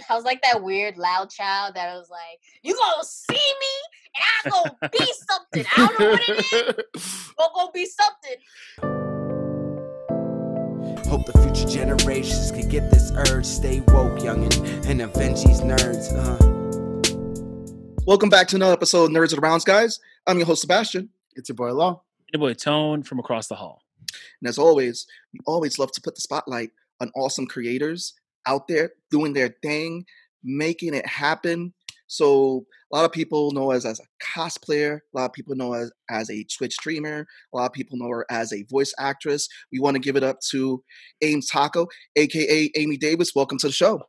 I was like that weird loud child that was like, "You gonna see me, and I'm gonna be something. I don't know what it is, but gonna be something." Hope the future generations can get this urge. Stay woke, youngin', and avenge these nerds. Uh. Welcome back to another episode of Nerds of the Rounds, guys. I'm your host, Sebastian. It's your boy Law. And Your boy Tone from across the hall. And as always, we always love to put the spotlight on awesome creators out there doing their thing, making it happen. So a lot of people know us as a cosplayer. A lot of people know us as a Twitch streamer. A lot of people know her as a voice actress. We want to give it up to Ames Taco, aka Amy Davis. Welcome to the show.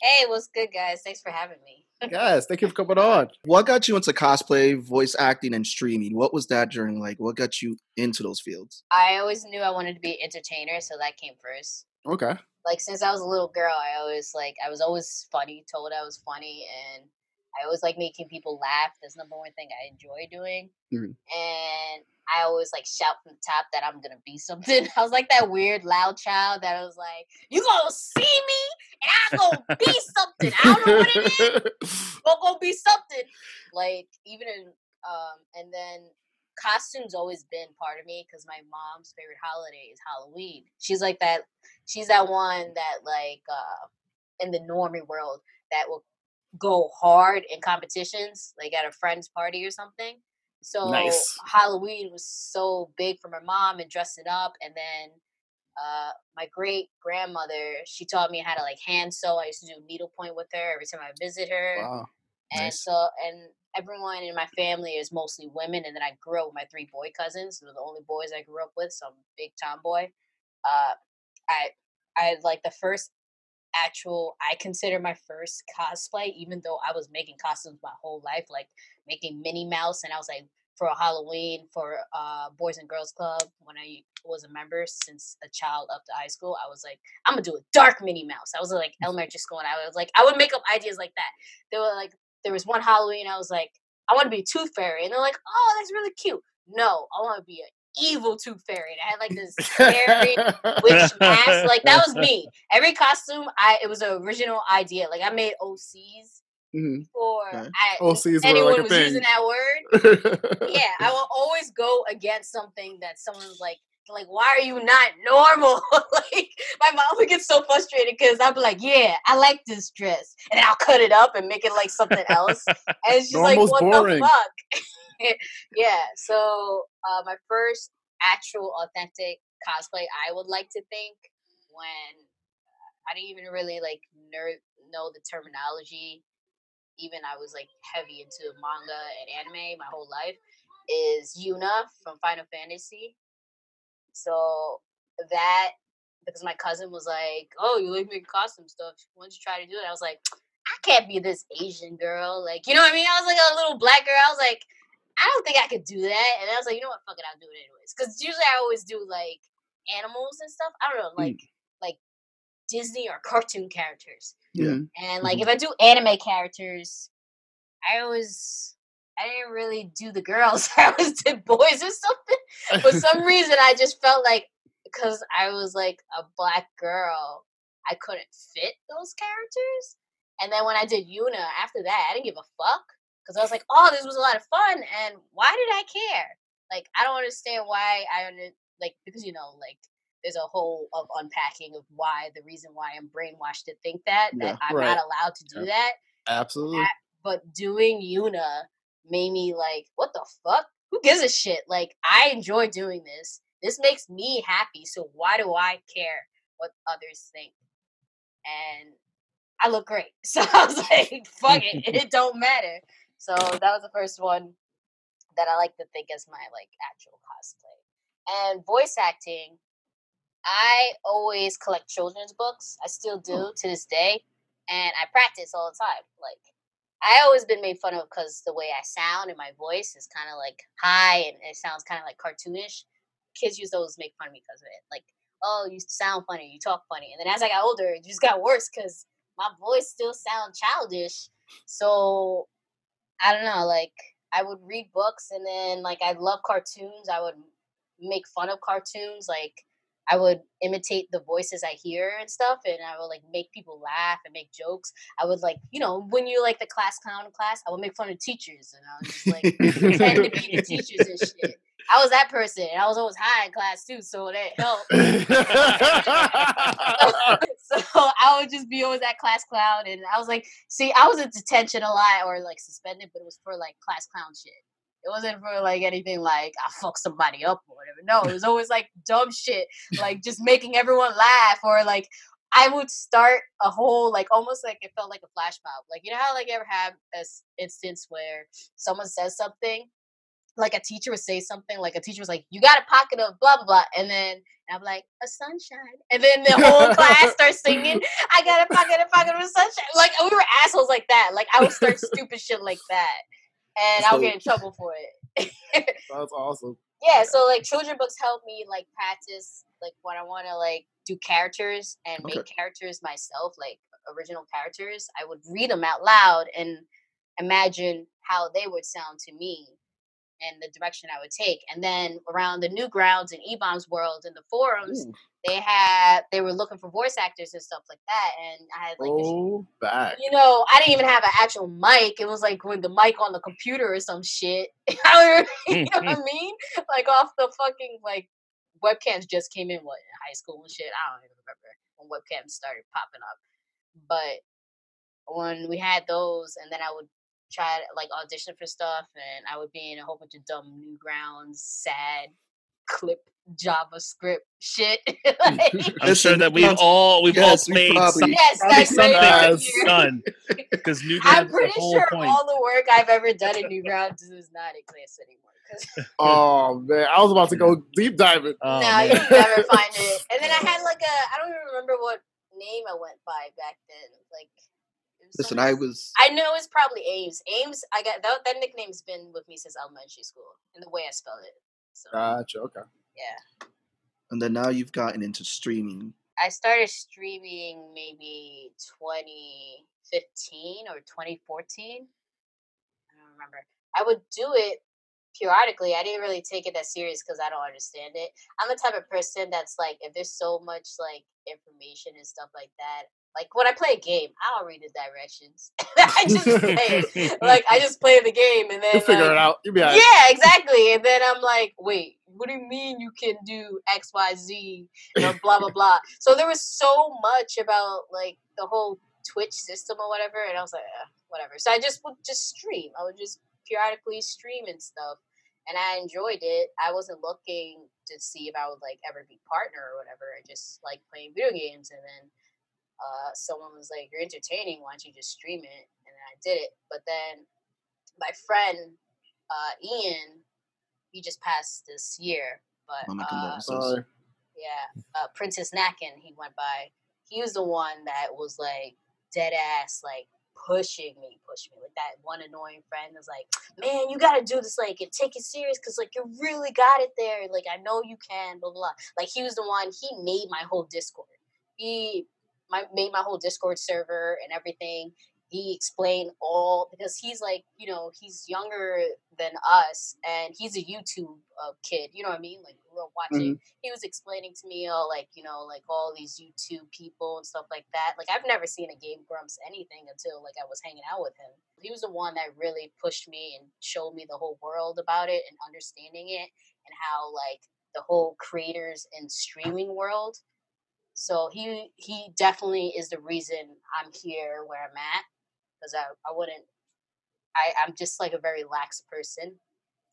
Hey, what's good, guys? Thanks for having me. Yes, thank you for coming on. What got you into cosplay, voice acting, and streaming? What was that during? Like, what got you into those fields? I always knew I wanted to be an entertainer, so that came first. Okay. Like since I was a little girl, I always like I was always funny, told I was funny, and I always like making people laugh. That's number one thing I enjoy doing. Mhm. And I always like shout from the top that I'm gonna be something. I was like that weird loud child that I was like, "You gonna see me, and I'm gonna be something. I don't know what it is, but gonna be something." Like even in um, and then costumes always been part of me because my mom's favorite holiday is Halloween. She's like that. She's that one that like uh, in the normie world that will go hard in competitions, like at a friend's party or something. So Nice. Halloween was so big for her mom and dressing up, and then uh, my great grandmother she taught me how to like hand sew. I used to do needlepoint with her every time I visit her, Wow. And nice. so and everyone in my family is mostly women, and then I grew up with my three boy cousins. They're the only boys I grew up with, so I'm a big tomboy. Uh, I I like the first actual I consider my first cosplay, even though I was making costumes my whole life, like making Minnie Mouse, and I was like for a Halloween for uh Boys and Girls Club when I was a member since a child up to high school. I was like, I'm gonna do a dark Minnie Mouse. I was like elementary school, and I was like, I would make up ideas like that. They were like, there was one Halloween, I was like, I want to be a tooth fairy, and they're like, oh, that's really cute. No, I want to be an evil tooth fairy. And I had like this scary witch mask. Like that was me. Every costume, I it was an original idea. Like I made OCs Mhm. for Okay. I, OCs anyone like was thing. using that word. Yeah, I will always go against something that someone's like, like, why are you not normal? like, my mom would get so frustrated because I'd be like, yeah, I like this dress, and I'll cut it up and make it like something else, and she's like, what boring. the fuck? yeah. So uh, my first actual authentic cosplay, I would like to think when I didn't even really like ner- know the terminology. Even I was like heavy into manga and anime my whole life. Is Yuna from Final Fantasy. So that because my cousin was like, "Oh, you like making costume stuff? Why don't you try to do it?" I was like, "I can't be this Asian girl, like you know what I mean." I was like a little black girl. I was like, "I don't think I could do that." And I was like, "You know what? Fuck it, I'll do it anyways." Because usually I always do like animals and stuff. I don't know, mm. like like Disney or cartoon characters. Yeah. And like mm-hmm. if I do anime characters, I always I didn't really do the girls. I always did boys or something. For some reason I just felt like because I was like a black girl, I couldn't fit those characters. And then when I did Yuna after that, I didn't give a fuck. Because I was like, oh, this was a lot of fun and why did I care? Like I don't understand why I under like because you know, like there's a whole of unpacking of why the reason why I'm brainwashed to think that that I'm right. not allowed to do Yeah. that. Absolutely. But doing Yuna made me like, what the fuck? Who gives a shit? Like I enjoy doing this. This makes me happy. So why do I care what others think? And I look great. So I was like, fuck it. It don't matter. So that was the first one that I like to think as my like actual cosplay. And voice acting, I always collect children's books. I still oh. do to this day, and I practice all the time. Like I always been made fun of because the way I sound and my voice is kind of like high and it sounds kind of like cartoonish. Kids used to always make fun of me because of it. Like, oh, you sound funny, you talk funny. And then as I got older, it just got worse because my voice still sounds childish. So I don't know. Like I would read books and then like I love cartoons. I would make fun of cartoons. Like I would imitate the voices I hear and stuff, and I would like make people laugh and make jokes. I would like, you know, when you're like the class clown in class, I would make fun of teachers, and I was just like pretend to be the teachers and shit. I was that person, and I was always high in class too, so that helped. so I would just be always that class clown, and I was like, see, I was in detention a lot or like suspended, but it was for like class clown shit. It wasn't for like anything like I fuck somebody up or whatever. No, it was always like dumb shit, like just making everyone laugh or like I would start a whole like almost like it felt like a flash mob. Like you know how like you ever have an instance where someone says something, like a teacher would say something, like a teacher was like, "You got a pocket of blah blah blah," and then I'm like, "A sunshine," and then the whole class starts singing, "I got a pocket, a pocket of sunshine." Like we were assholes like that. Like I would start stupid shit like that, and I would get in trouble for it. That's awesome. yeah, so like children books help me like practice like when I want to like do characters and make characters myself, like original characters. I would read them out loud and imagine how they would sound to me and the direction I would take. And then around the Newgrounds in eBaum's World and the forums, Ooh. they had they were looking for voice actors and stuff like that. And I had like Oh, back. you know, I didn't even have an actual mic. It was like when the mic on the computer or some shit. You know what hmm, I hmm. mean? Like off the fucking like webcams just came in what in high school and shit. I don't even remember when webcams started popping up. But when we had those, and then I would try to like audition for stuff, and I would be in a whole bunch of dumb Newgrounds, sad clip JavaScript shit. Like- I'm sure that we've all we've yes, all we probably- some, yes, that's something right. That's done because Newgrounds I'm the pretty whole sure point. all the work I've ever done in Newgrounds is not exist anymore. 'cause Oh man, I was about to go deep diving. Oh, no, man. you'll never find it. And then I had like a I don't even remember what name I went by back then. Like, it was Listen, I was I know it's probably Ames. Ames. I got that. That nickname's been with me since elementary school, and the way I spell it. So Gotcha. Okay. yeah, and then now you've gotten into streaming. I started streaming maybe 2015 or 2014. I don't remember. I would do it periodically. I didn't really take it that serious because I don't understand it. I'm the type of person that's like, if there's so much like information and stuff like that, like when I play a game, I don't read the directions. I just play it. Like I just play the game and then You figure like, it out. You'll be alright. yeah, exactly. And then I'm like, wait, what do you mean you can do X, Y, Z, you know, blah blah blah. So there was so much about like the whole Twitch system or whatever, and I was like, eh, whatever. So I just would just stream. I would just periodically stream and stuff, and I enjoyed it. I wasn't looking to see if I would like ever be partner or whatever. I just like playing video games, and then uh, someone was like, "You're entertaining. Why don't you just stream it?" And I did it. But then my friend uh, Ian, he just passed this year. But my uh, condolences. Sorry. yeah, uh, Princess Nakin, he went by. He was the one that was like dead ass, like pushing me, pushing me. Like that one annoying friend was like, "Man, you gotta do this, like, and take it serious, cause like you really got it there. Like I know you can." Blah blah. blah. Like he was the one. He made my whole Discord. He my, made my whole Discord server and everything. He explained all because he's like, you know, he's younger than us, and he's a YouTube uh, kid. You know what I mean? Like grew up watching he was explaining to me all like you know like all these youtube people and stuff like that like i've never seen a game grumps anything until like i was hanging out with him he was the one that really pushed me and showed me the whole world about it and understanding it and how like the whole creators and streaming world so he he definitely is the reason i'm here where i'm at because I, I wouldn't I, i'm just like a very lax person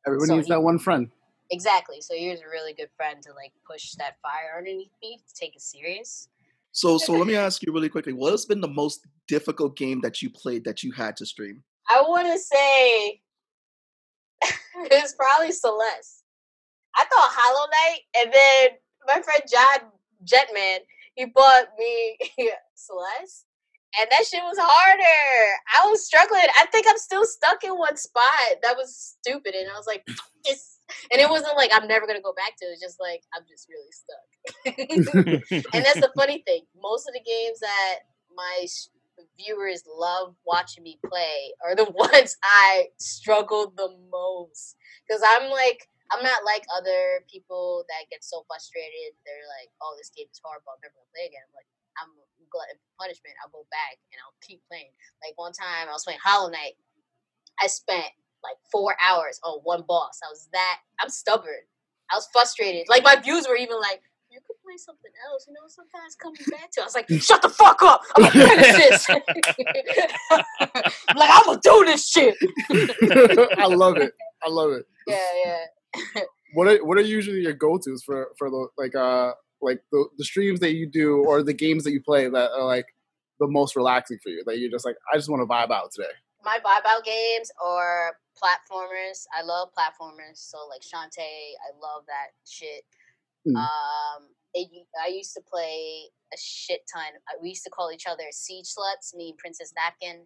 Everyone So needs he- that one friend. Exactly. So he was a really good friend to like push that fire underneath me to take it serious. So, so let me ask you really quickly: What has been the most difficult game that you played that you had to stream? I want to say it's probably Celeste. I thought Hollow Knight, and then my friend John Jetman he bought me Celeste, and that shit was harder. I was struggling. I think I'm still stuck in one spot. That was stupid, and I was like, this. And it wasn't like I'm never gonna go back to it. It's just like I'm just really stuck. and that's the funny thing. Most of the games that my viewers love watching me play are the ones I struggled the most. Because I'm like, I'm not like other people that get so frustrated. They're like, "Oh, this game is horrible. I'm never gonna play again." I'm like, I'm glutton for punishment. I'll go back and I'll keep playing. Like one time, I was playing Hollow Knight. I spent like four hours on one boss. I was that. I'm stubborn. I was frustrated. Like my views were even like, "You could play something else." You know, sometimes coming back to. I was like, "Shut the fuck up! I'm gonna finish this." Like, I'm gonna do this shit. I love it. I love it. Yeah, yeah. What are what are usually your go tos for for the like uh like the the streams that you do or the games that you play that are like the most relaxing for you that you're just like I just want to vibe out today. my vibe out games or platformers. I love platformers. So like Shantae, I love that shit. Mm. Um, it, I used to play a shit ton. We used to call each other siege sluts. Me and Princess Napkin.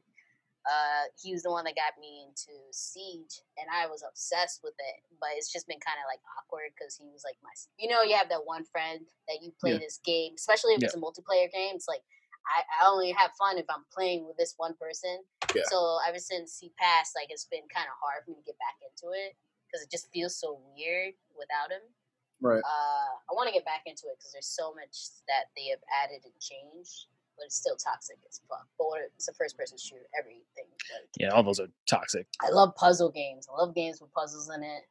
Uh, he was the one that got me into Siege, and I was obsessed with it. But it's just been kind of like awkward because he was like my, you know, you have that one friend that you play Yeah. this game, especially if it's a multiplayer game. It's like I, I only have fun if I'm playing with this one person. Yeah. So ever since he passed, like it's been kind of hard for me to get back into it because it just feels so weird without him. Right. Uh, I want to get back into it because there's so much that they have added and changed, but it's still toxic as fuck. But what- it's a first person shooter, everything. Like, Yeah, all those are toxic. I love puzzle games. I love games with puzzles in it.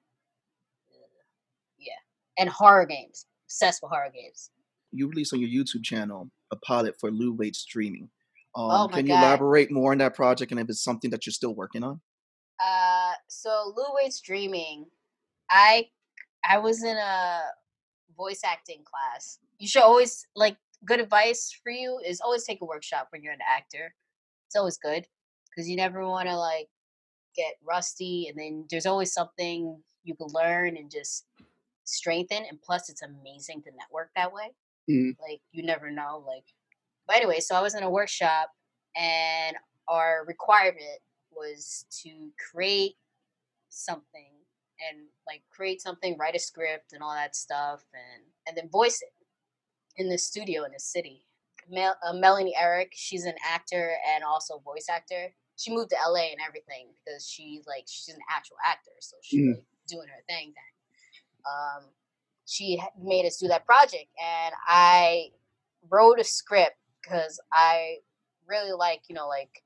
Yeah, and horror games. Obsessed with horror games. You released on your YouTube channel a pilot for Lou Wade streaming. Um, Oh my can you God. elaborate more on that project and if it's something that you're still working on? Uh, so Lou Wade's dreaming. I I was in a voice acting class. You should always like good advice for you is always take a workshop when you're an actor. It's always good because you never want to like get rusty, and then there's always something you can learn and just strengthen. And plus, it's amazing to network that way. Mhm. Like you never know. Like, but anyway, so I was in a workshop, and our requirement was to create something and like create something, write a script and all that stuff, and and then voice it in the studio in the city. Mel- uh, Melanie Eric, she's an actor and also voice actor. She moved to LA and everything because she like she's an actual actor, so she's Mm. like, doing her thing. Then, um, she made us do that project, and I wrote a script because I really like you know like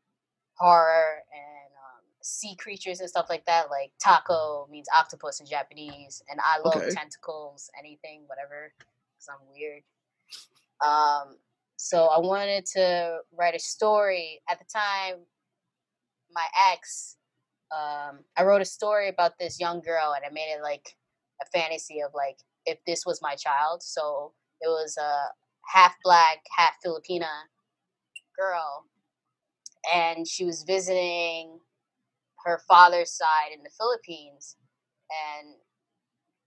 horror and um, sea creatures and stuff like that. Like taco means octopus in Japanese, and I love Okay. tentacles, anything, whatever, because I'm weird. Um, so I wanted to write a story. At the time, my ex, um, I wrote a story about this young girl, and I made it like a fantasy of like if this was my child. So it was a half black, half Filipina girl, and she was visiting her father's side in the Philippines, and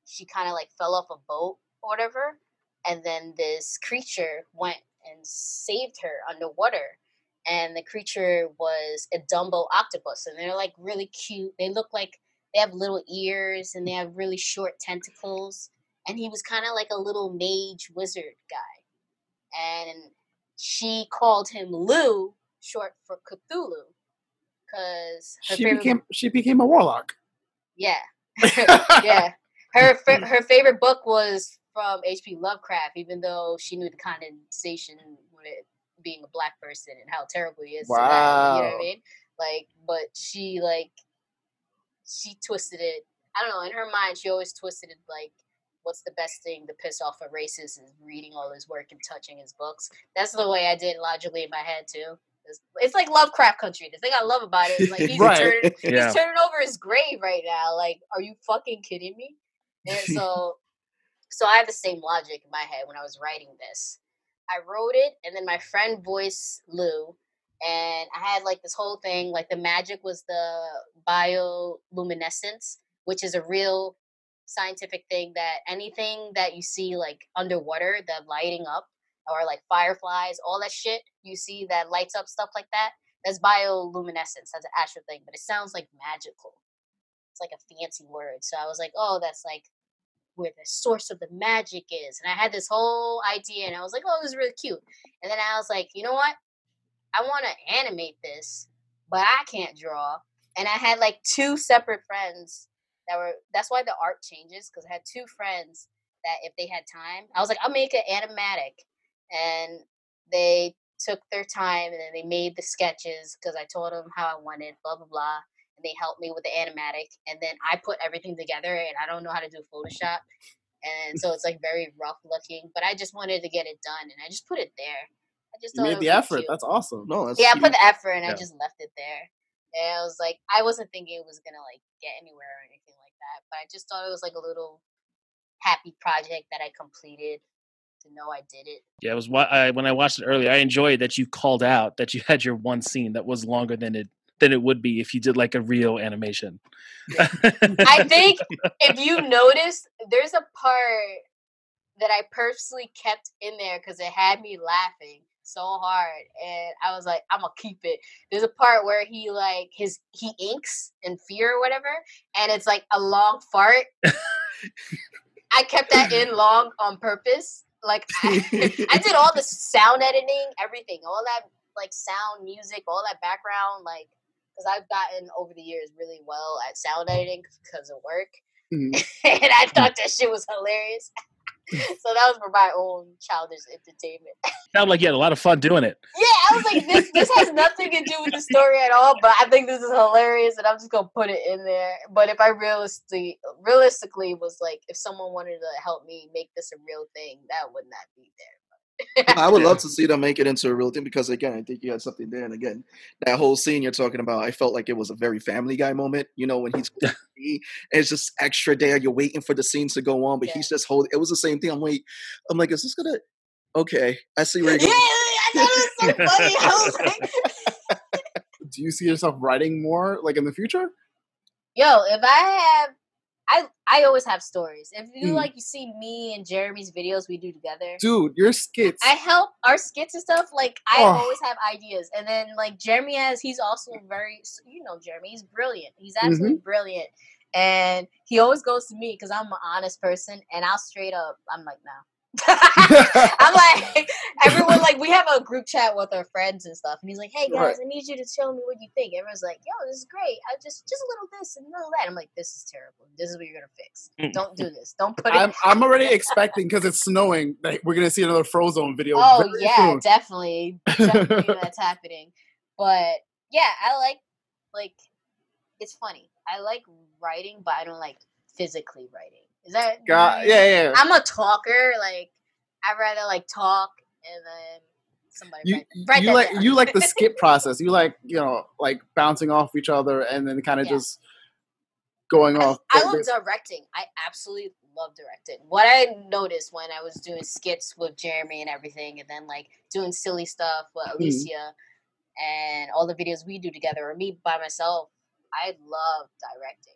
she kind of like fell off a boat or whatever, and then this creature went and saved her underwater. And the creature was a Dumbo octopus, and they're like really cute. They look like they have little ears and they have really short tentacles. And he was kind of like a little mage wizard guy. And she called him Lou, short for Cthulhu, because She favorite became she became a warlock. yeah yeah her mm, fa- mm. her favorite book was from H.P. Lovecraft, even though she knew the condensation with it being a black person and how terrible he is. to that, you know what I mean? Like, but she like she twisted it. I don't know. In her mind, she always twisted it like, what's the best thing to piss off a racist is reading all his work and touching his books. That's the way I did it logically in my head too. It's, it's like Lovecraft country. The thing I love about it is like he's Right. turning Yeah. He's turning over his grave right now. Like, are you fucking kidding me? And so, so I have the same logic in my head when I was writing this. I wrote it, and then my friend voiced Lou, and I had like this whole thing. Like, the magic was the bioluminescence, which is a real scientific thing that anything that you see like underwater, the lighting up, or like fireflies, all that shit you see that lights up stuff like that. That's bioluminescence. That's an actual thing, but it sounds like magical. It's like a fancy word. So I was like, oh, that's like where the source of the magic is. And I had this whole idea, and I was like, oh, this is really cute. And then I was like, you know what? I want to animate this, but I can't draw. And I had like two separate friends that were. That's why the art changes because I had two friends that if they had time, I was like, I'll make an animatic, and they took their time and then they made the sketches because I told them how I wanted, blah blah blah, they helped me with the animatic, and then I put everything together, and I don't know how to do Photoshop, and so it's like very rough looking, but I just wanted to get it done, and I just put it there. I just You made the effort. cute. That's awesome. No, that's Yeah, I put the effort and I just left it there. And I was like, I wasn't thinking it was gonna like get anywhere or anything like that, but I just thought it was like a little happy project that I completed to know I did it. Yeah, it was why I, when I watched it earlier. I enjoyed that you called out that you had your one scene that was longer than it than it would be if you did like a real animation. I think if you notice, there's a part that I purposely kept in there because it had me laughing so hard, and I was like, I'm gonna keep it. There's a part where he like his he inks in fear or whatever, and it's like a long fart. I kept that in long on purpose. Like I, I did all the sound editing, everything, all that like sound, music, all that background, like because I've gotten over the years really well at sound editing because of work, Mhm. and I thought that shit was hilarious. so that was for my own childish entertainment. Sounded like you had a lot of fun doing it. Yeah, I was like, this this has nothing to do with the story at all, but I think this is hilarious, and I'm just gonna put it in there. But if I realistically, realistically was like, if someone wanted to help me make this a real thing, that would not be there. I would love to see them make it into a real thing because again, I think you had something there. And again, that whole scene you're talking about, I felt like it was a very Family Guy moment. You know, when he's and it's just extra there. You're waiting for the scenes to go on, but Yeah. he's just holding. It was the same thing. I'm like, I'm like, is this gonna? Okay, I see where you're going. I thought it was so funny. I was like, Do you see yourself writing more like in the future? yo, if I have, I I always have stories. If you Mm. like, you see me and Jeremy's videos we do together. Dude, your skits. I help our skits and stuff. Like I Oh. always have ideas, and then like Jeremy has, he's also very, you know, Jeremy. He's brilliant. He's absolutely brilliant, and he always goes to me because I'm an honest person, and I'll straight up, I'm like, no. I'm like everyone like we have a group chat with our friends and stuff, and he's like, "Hey guys, Right. I need you to tell me what you think." Everyone's like, "Yo, this is great. I just just a little this and a little that." I'm like, "This is terrible. This is what you're gonna fix. Mm. Don't do this. Don't put it." I'm I'm already expecting because it's snowing that we're gonna see another Frozone video. Oh yeah, soon. definitely, definitely that's happening. But yeah, I like like it's funny. I like writing, but I don't like physically writing. Is that you know what I God, mean? yeah, yeah. I'm a talker. Like I'd rather like talk and then somebody You, write, you that like down. you like the skip process. You like you know like bouncing off each other and then kind of Yeah. just going I, off. I love directing. I absolutely love directing. What I noticed when I was doing skits with Jeremy and everything, and then like doing silly stuff with Mhm. Alicia and all the videos we do together, or me by myself, I love directing.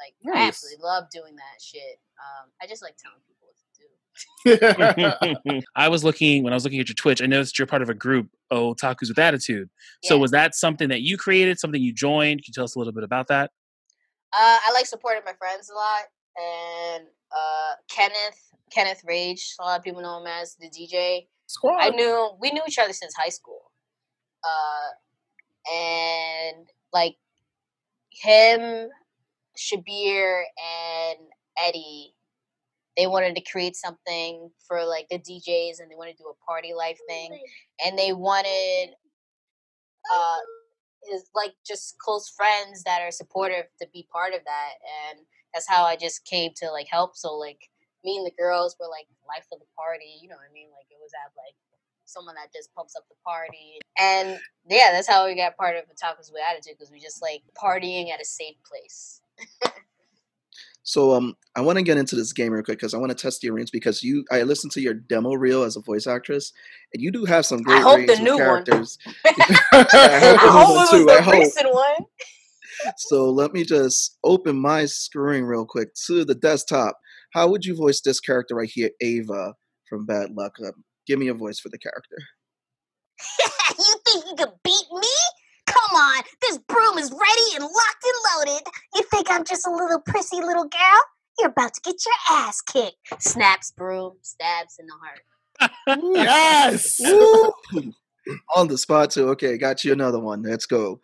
Like I absolutely love doing that shit. Um, I just like telling people what to do. I was looking when I was looking at your Twitch. I noticed you're part of a group, Otakus with Attitude. So Yeah. was that something that you created? Something you joined? Can you tell us a little bit about that? Uh, I like supporting my friends a lot, and uh, Kenneth, Kenneth Rage. A lot of people know him as the DJ. Squad. I knew we knew each other since high school. Uh, and like him, Shabir, and Eddie, they wanted to create something for like the DJs, and they wanted to do a party life thing, and they wanted uh is like just close friends that are supportive to be part of that, and that's how I just came to like help. So like me and the girls were like life of the party, you know what I mean? Like it was at like someone that just pumps up the party. And yeah, that's how we got part of the Otakus with Attitude because we just like partying at a safe place. So um, I want to get into this game real quick because I want to test your range because you I listened to your demo reel as a voice actress, and you do have some great range the of new one. characters. I hope the hope new one too, was I hope. recent one. So let me just open my screen real quick to the desktop. How would you voice this character right here, Ava from Bad Luck? Um, give me a voice for the character. you think you could beat me? Come on, this broom is ready and locked and loaded. You think I'm just a little prissy little girl? You're about to get your ass kicked. Snaps broom, stabs in the heart. yes. On the spot too. Okay, got you another one. Let's go.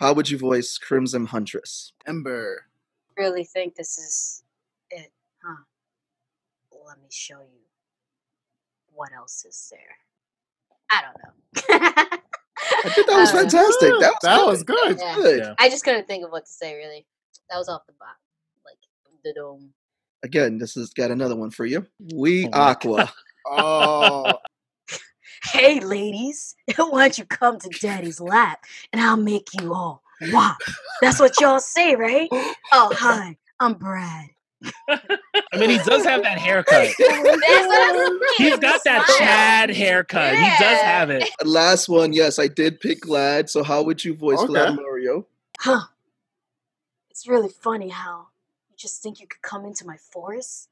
How would you voice Crimson Huntress? Ember. really think this is it, huh? Let me show you. What else is there? I don't know. I think that was I fantastic. That was That good. was good. Yeah. good. Yeah. I just couldn't think of what to say. Really, that was off the bat, like the dome. Again, this has got another one for you. We Oh Aqua. Oh, Hey, ladies, why don't you come to daddy's lap and I'll make you all wow. That's what y'all say, right? Oh, hi, I'm Brad. I mean, he does have that haircut. That's what I'm saying. He's got that Chad haircut. He does have it. Last one, yes, I did pick Glad. So how would you voice Okay. Glad Mario? Huh. It's really funny how you just think you could come into my forest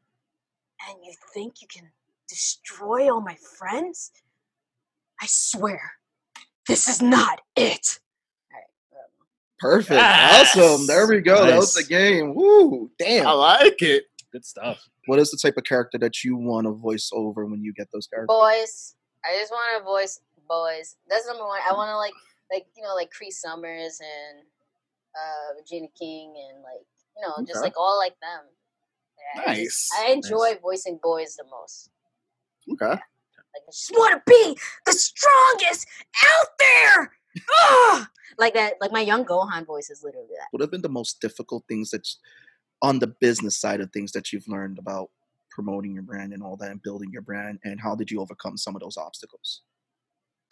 and you think you can destroy all my friends? I swear, this is not it. Perfect. Yes. Awesome. There we go. That was the game. Woo. Damn. I like it. Good stuff. What is the type of character that you want to voice over when you get those characters? boys. I just want to voice boys. That's number one. I want to like, like you know, like Cree Summers and uh Regina King and like you know, just like all like them. Yeah, I just- Nice. I enjoy voicing boys the most. Okay. Like I just Just want to be the strongest out there. Ah! like that. Like my young Gohan voice is literally that. What have been the most difficult things that's on the business side of things that you've learned about promoting your brand and all that and building your brand? And how did you overcome some of those obstacles?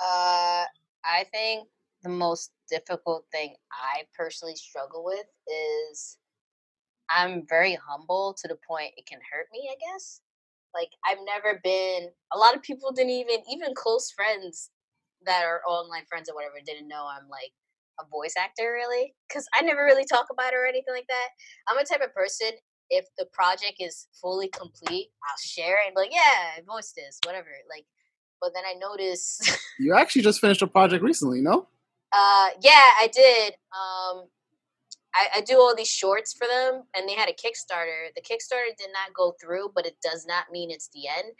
Uh, I think the most difficult thing I personally struggle with is I'm very humble to the point it can hurt me, I guess. Like I've never been a lot of people didn't even even close friends that are online friends or whatever didn't know I'm like a voice actor really cuz I never really talk about it or anything like that. I'm a type of person if the project is fully complete, I'll share it and be like, yeah, I voiced this, whatever. Like but then I notice You actually just finished a project recently, no? Uh, yeah, I did. Um, I, I do all these shorts for them, and they had a Kickstarter. The Kickstarter did not go through, but it does not mean it's the end.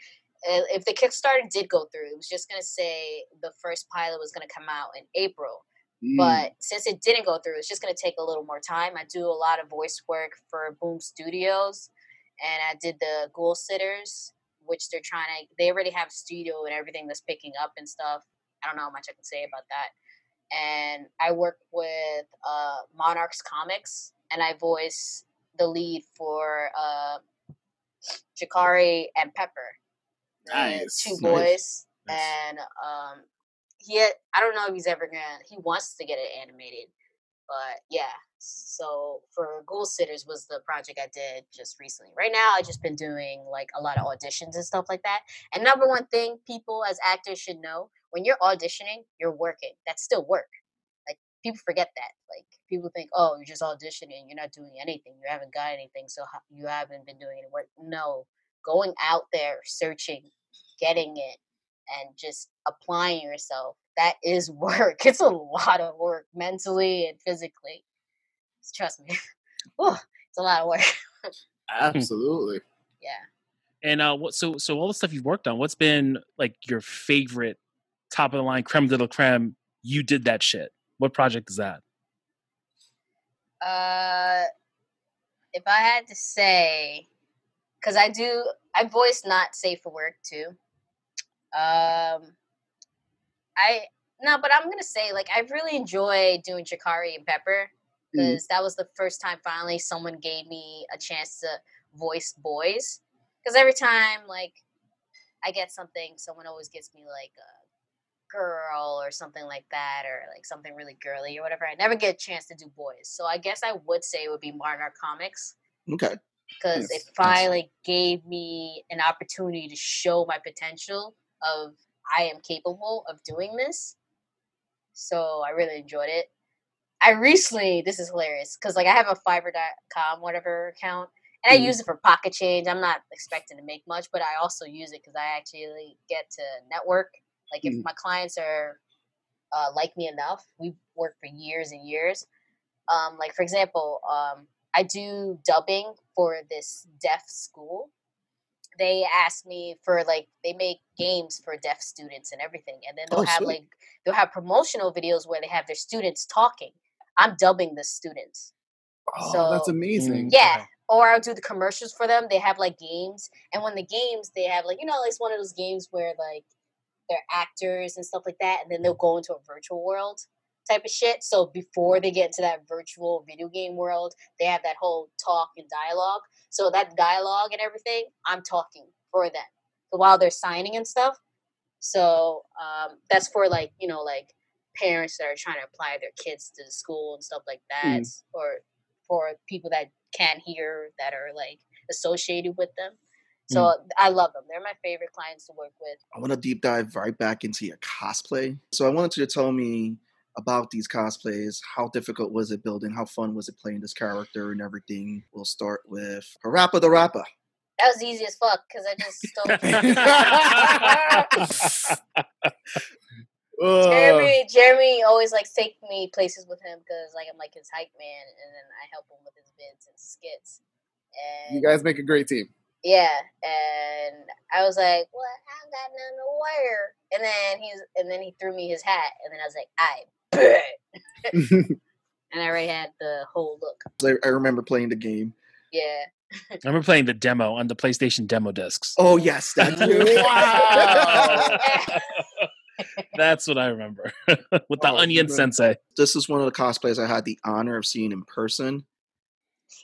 Uh, If the Kickstarter did go through, it was just gonna say the first pilot was gonna come out in April. Mm. But since it didn't go through, it's just gonna take a little more time. I do a lot of voice work for Boom Studios, and I did the Ghoul Sitters, which they're trying to. They already have studio and everything that's picking up and stuff. I don't know how much I can say about that. And I work with uh, Monarchs Comics, and I voice the lead for uh, Jakari and Pepper, Nice, two boys. nice. And um, he, had, I don't know if he's ever gonna. He wants to get it animated, but yeah. So for Ghoul Sitters was the project I did just recently. Right now, I've just been doing like a lot of auditions and stuff like that. And number one thing people as actors should know: when you're auditioning, you're working. That's still work. Like people forget that. Like people think, oh, you're just auditioning. You're not doing anything. You haven't got anything, so you haven't been doing any work. No, going out there, searching, getting it, and just applying yourself. That is work. It's a lot of work mentally and physically. Trust me. Whew, it's a lot of work. Absolutely. Yeah. And uh, what? So, so all the stuff you've worked on, what's been like your favorite, top of the line, creme de la creme? You did that shit. What project is that? Uh, if I had to say, because I do, I voice not safe for work too. Um, I no, but I'm gonna say like I really enjoy doing Chikari and Pepper Mm. because that was the first time finally someone gave me a chance to voice boys. Because every time like I get something, someone always gets me like a girl or something like that, or like something really girly or whatever. I never get a chance to do boys. So I guess I would say it would be Monarch Comics Okay. Because it finally gave me an opportunity to show my potential of I am capable of doing this. So I really enjoyed it. I recently, this is hilarious because like I have a Fiverr.com whatever account, and I Mhm. use it for pocket change. I'm not expecting to make much, but I also use it because I actually get to network. Like if Mhm. my clients are uh, like me enough, we've worked for years and years. Um, like for example, um, I do dubbing for this deaf school. They asked me for like they make games for deaf students and everything, and then they'll Oh, have sweet. like they'll have promotional videos where they have their students talking. I'm dubbing the students. Oh, that's amazing. Mm. Yeah. Or I'll do the commercials for them. They have like games, and when the games they have like you know it's one of those games where like they're actors and stuff like that, and then they'll go into a virtual world type of shit. So before they get into that virtual video game world, they have that whole talk and dialogue. So that dialogue and everything, I'm talking for them so while they're signing and stuff. So um, that's for like you know like parents that are trying to apply their kids to the school and stuff like that, Mm. or for people that can't hear that are like associated with them. So I love them. They're my favorite clients to work with. I want to deep dive right back into your cosplay. So I wanted you to tell me about these cosplays. How difficult was it building? How fun was it playing this character and everything? We'll start with Parappa the Rapper. That was easy as fuck because I just stole. Ugh. Jeremy, Jeremy always likes take me places with him because like I'm like his hype man, and then I help him with his vids and skits. And you guys make a great team. Yeah, and I was like, "What? I don't got nothing to wear." And then he's, and then he threw me his hat, and then I was like, "I bet." and I already had the whole look. I, I remember playing the game. Yeah, I remember playing the demo on the PlayStation demo discs. Oh yes, that too. Wow. That's what I remember with the Oh, Onion man. Sensei. this is one of the cosplays I had the honor of seeing in person.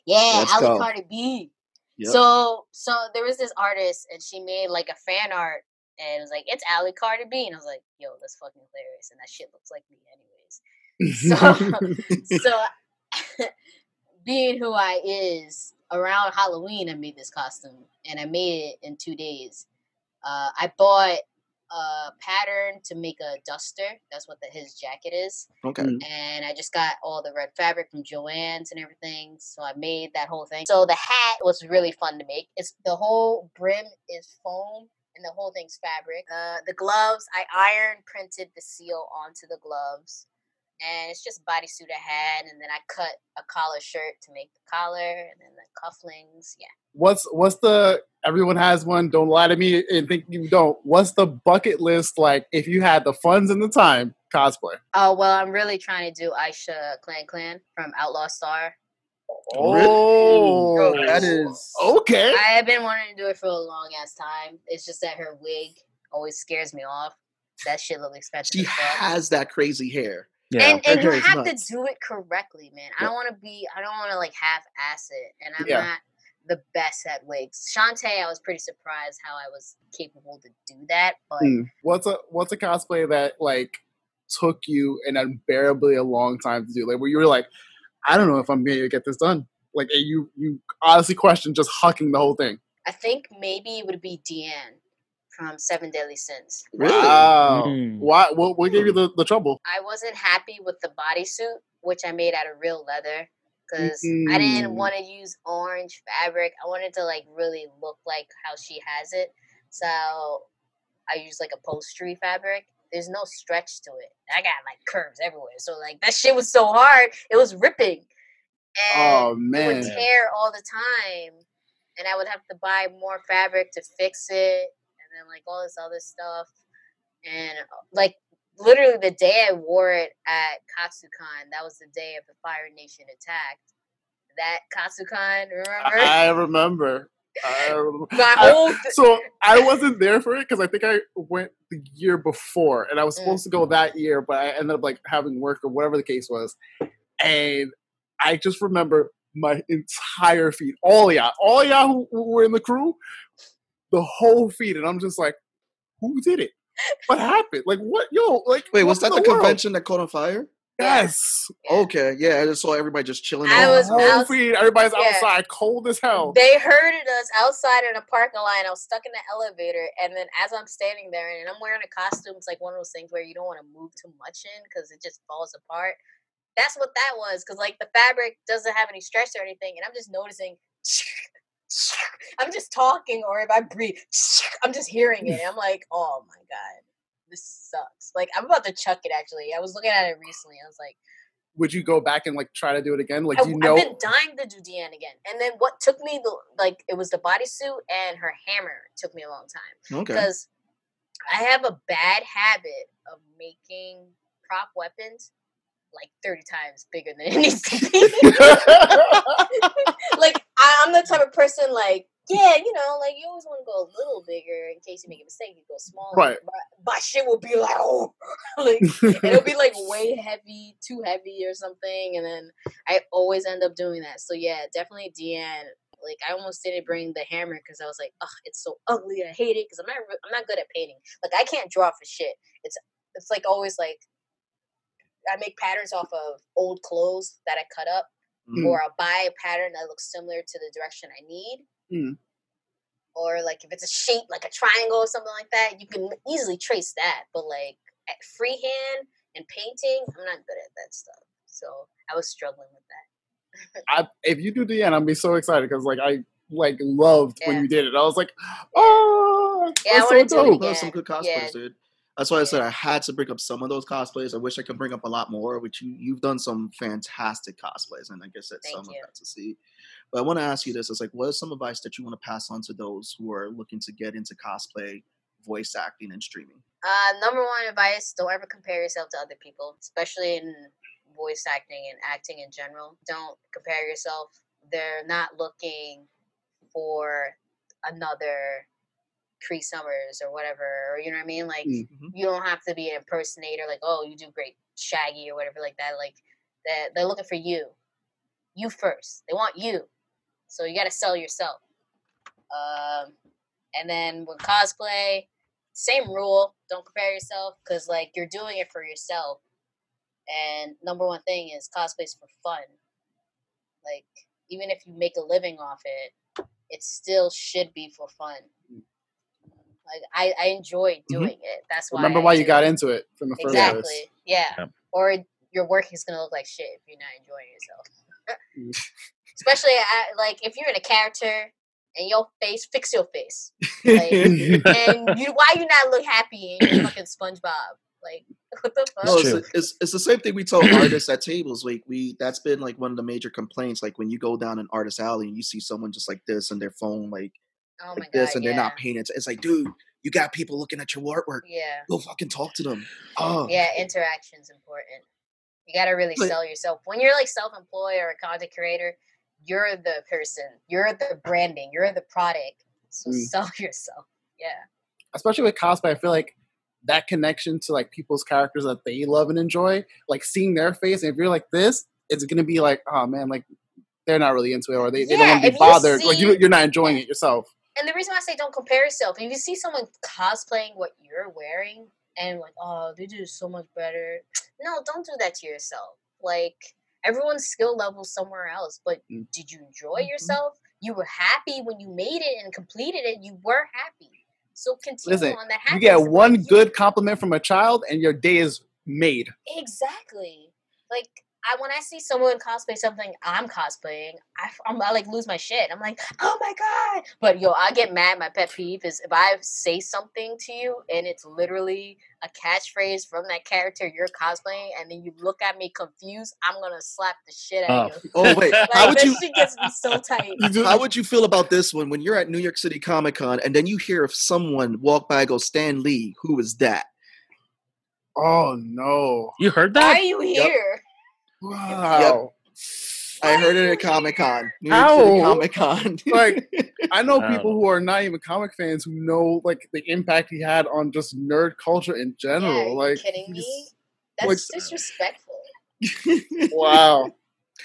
yeah, Let's Ali go. Cardi B. Yep. So, so there was this artist, and she made like a fan art, and it was like, "It's Ali Cardi B," and I was like, "Yo, that's fucking hilarious," and that shit looks like me, anyways. So so being who I is around Halloween, I made this costume and I made it in two days. Uh, I bought a pattern to make a duster. That's what the, his jacket is. okay. Mm. And I just got all the red fabric from Joann's and everything. So I made that whole thing. So the hat was really fun to make. It's the whole brim is foam and the whole thing's fabric. Uh, the gloves, I iron printed the seal onto the gloves and it's just bodysuit I had, and then I cut a collar shirt to make the collar, and then the cufflings. Yeah. what's what's the everyone has one don't lie to me and think you don't what's the bucket list like if you had the funds and the time cosplay Oh well, I'm really trying to do Aisha Clanclan from Outlaw Star. oh that is okay I have been wanting to do it for a long ass time. It's just that her wig always scares me off. That shit looks expensive. she has that crazy hair. Yeah. and and you have nuts. to do it correctly, man. I don't want to be. I don't want to like half ass it, and I'm Yeah. not the best at wigs. Shantae, I was pretty surprised how I was capable to do that, but Hmm. what's a what's a cosplay that like took you an unbearably a long time to do like where you were like i don't know if i'm gonna get this done like and you you honestly question just hucking the whole thing I think maybe it would be Diane from Seven Deadly Sins. Really? wow Mm. why what, what gave you the, the trouble I wasn't happy with the bodysuit, which I made out of real leather, because I didn't Mm. want to use orange fabric. I wanted to like really look like how she has it. So I used like upholstery fabric. There's no stretch to it. I got like curves everywhere. So like that shit was so hard, it was ripping. And oh it man would tear all the time. And I would have to buy more fabric to fix it. And then like all this other stuff. And like literally the day I wore it at Katsucon, that was the day of the Fire Nation attacked. That Katsucon, remember? i remember I remember. I- so I wasn't there for it because I think I went the year before, and I was Mm. supposed to go that year, but I ended up like having work or whatever the case was, and I just remember my entire feed, all y'all, all y'all who were in the crew, the whole feed, and I'm just like, who did it? What happened? Like what? Yo, like Wait, was that in the convention that caught on fire? Yes. Okay, yeah, I just saw everybody just chilling. I out. was whole out- feed. Everybody's yeah. outside, cold as hell. They herded us outside in a parking lot. I was stuck in the elevator, and then as I'm standing there, and I'm wearing a costume, it's like one of those things where you don't want to move too much in because it just falls apart. That's what that was, because like the fabric doesn't have any stretch or anything, and I'm just noticing. I'm just talking, or if I breathe, I'm just hearing it. I'm like, oh my god, this sucks. Like I'm about to chuck it. Actually, I was looking at it recently. I was like. Would you go back and like try to do it again? Like I, you know? have been dying to do Diane again. And then what took me the like it was the bodysuit and her hammer took me a long time Okay. because I have a bad habit of making prop weapons like 30 times bigger than it needs to be. like I, I'm the type of person like, yeah, you know, like you always want to go a little bigger in case you make a mistake. You go smaller, Right. But my shit will be like, oh, like it'll be like way heavy, too heavy or something, and then I always end up doing that. So yeah, definitely Diane. Like I almost didn't bring the hammer because I was like, ugh, it's so ugly. I hate it because I'm not, I'm not good at painting. Like I can't draw for shit. It's, it's like always like, I make patterns off of old clothes that I cut up, Mm. or I'll buy a pattern that looks similar to the direction I need. Mm. Or like if it's a shape like a triangle or something like that, you can easily trace that. But like at freehand and painting, I'm not good at that stuff. So I was struggling with that. I, if you do the end, I'll be so excited because like I like loved when you did it. I was like, oh, Yeah, I that's wanna so do it dope. Those are some good cosplays, yeah. dude. That's why I said I had to bring up some of those cosplays. I wish I could bring up a lot more, which you you've done some fantastic cosplays, and I guess that's Thank some you. of that to see. But I want to ask you this: It's like, what is some advice that you want to pass on to those who are looking to get into cosplay, voice acting, and streaming? Uh, number one advice: don't ever compare yourself to other people, especially in voice acting and acting in general. Don't compare yourself. They're not looking for another Cree Summers or whatever, or you know what I mean. Like Mm. Mhm. you don't have to be an impersonator. Like oh, you do great Shaggy or whatever like that. Like that they're looking for you. You first. They want you. So you got to sell yourself. Um, and then with cosplay, same rule. Don't compare yourself because like you're doing it for yourself. And number one thing is cosplay's for fun. Like even if you make a living off it, it still should be for fun. Like I, I enjoy doing it. That's why. Remember I why you got it. into it from the first Exactly. place. Yeah. Yeah. Or your work is gonna look like shit if you're not enjoying yourself. Mm. Especially at, like if you're in a character and your face, fix your face. Like, and you, why you not look happy and you're fucking SpongeBob? Like what the fuck? No, It's it's, it's it's the same thing we tell artists at tables. Like we, that's been like one of the major complaints. Like when you go down an artist alley and you see someone just like this and their phone like oh my like this, god, and yeah. they're not paying attention. It's like, dude, you got people looking at your artwork. Yeah. Go fucking talk to them. Oh, Yeah, interaction's important. You gotta really Like- sell yourself. When you're like self-employed or a content creator, you're the person. You're the branding. You're the product. So Mm. sell yourself. Yeah. especially with cosplay, I feel like that connection to like people's characters that they love and enjoy, like seeing their face, and if you're like this, it's gonna be like, oh man, like they're not really into it, or they, they don't want to be you bothered, like you you're not enjoying it yourself. And the reason why I say don't compare yourself, if you see someone cosplaying what you're wearing and like, oh, they do so much better. No, don't do that to yourself. Like everyone's skill level somewhere else, but Mm. did you enjoy Mhm. yourself? You were happy when you made it and completed it. You were happy. So continue Listen, on that You get one good compliment from a child, and your day is made. Exactly. Like I when I see someone cosplay something I'm cosplaying, I, f- I'm, I like lose my shit. I'm like, oh my god! But yo, I get mad. My pet peeve is if I say something to you and it's literally a catchphrase from that character you're cosplaying, and then you look at me confused, I'm gonna slap the shit out of oh. you. Oh wait, Like how would that you shit gets me so tight. how would you feel about this one when you're at New York City Comic Con and then you hear of someone walk by go, Stan Lee, who is that? Oh no! You heard that? Why are that? you Yep. Here? Wow. I heard it at Comic Con. New York City Ow. Comic Con. Like, I know people who are not even comic fans who know like the impact he had on just nerd culture in general. are you like, kidding me? That's like- disrespectful. wow.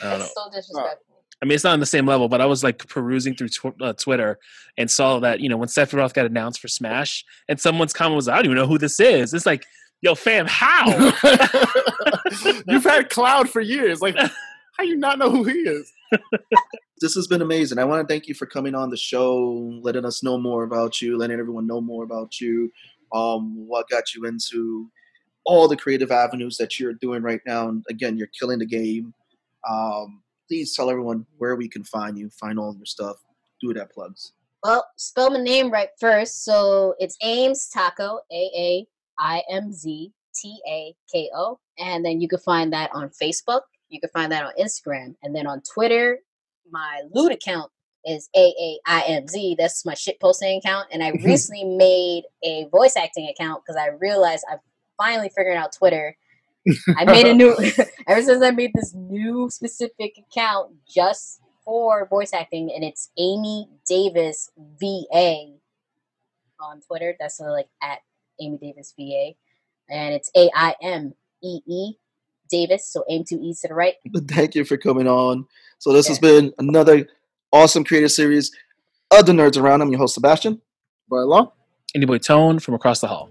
I don't know. That's so disrespectful. I mean, it's not on the same level, but I was like perusing through tw- uh, Twitter and saw that you know when Sephiroth got announced for Smash, and someone's comment was, "I don't even know who this is." It's like, yo, fam, how? You've had Cloud for years. Like, how you not know who he is? this has been amazing. I want to thank you for coming on the show, letting us know more about you, letting everyone know more about you, um, what got you into all the creative avenues that you're doing right now. And again, you're killing the game. Um, please tell everyone where we can find you, find all your stuff, do that plugs. Well, spell my name right first. So it's Ames Taco, A A I M Z T A K O. And then you can find that on Facebook. You can find that on Instagram. And then on Twitter, my loot account is A A I M Z. That's my shit posting account. And I recently made a voice acting account because I realized I finally figured out Twitter. I made a new ever since I made this new specific account just for voice acting, and it's Aimee Davis VA on Twitter. That's uh, like at Aimee Davis VA, and it's A I M E E Davis. So aim two E's to the right. Thank you for coming on. So this has been another awesome creative series of the Nerds Around. I'm your host Sebastian. But long. Any boy Tone from across the hall.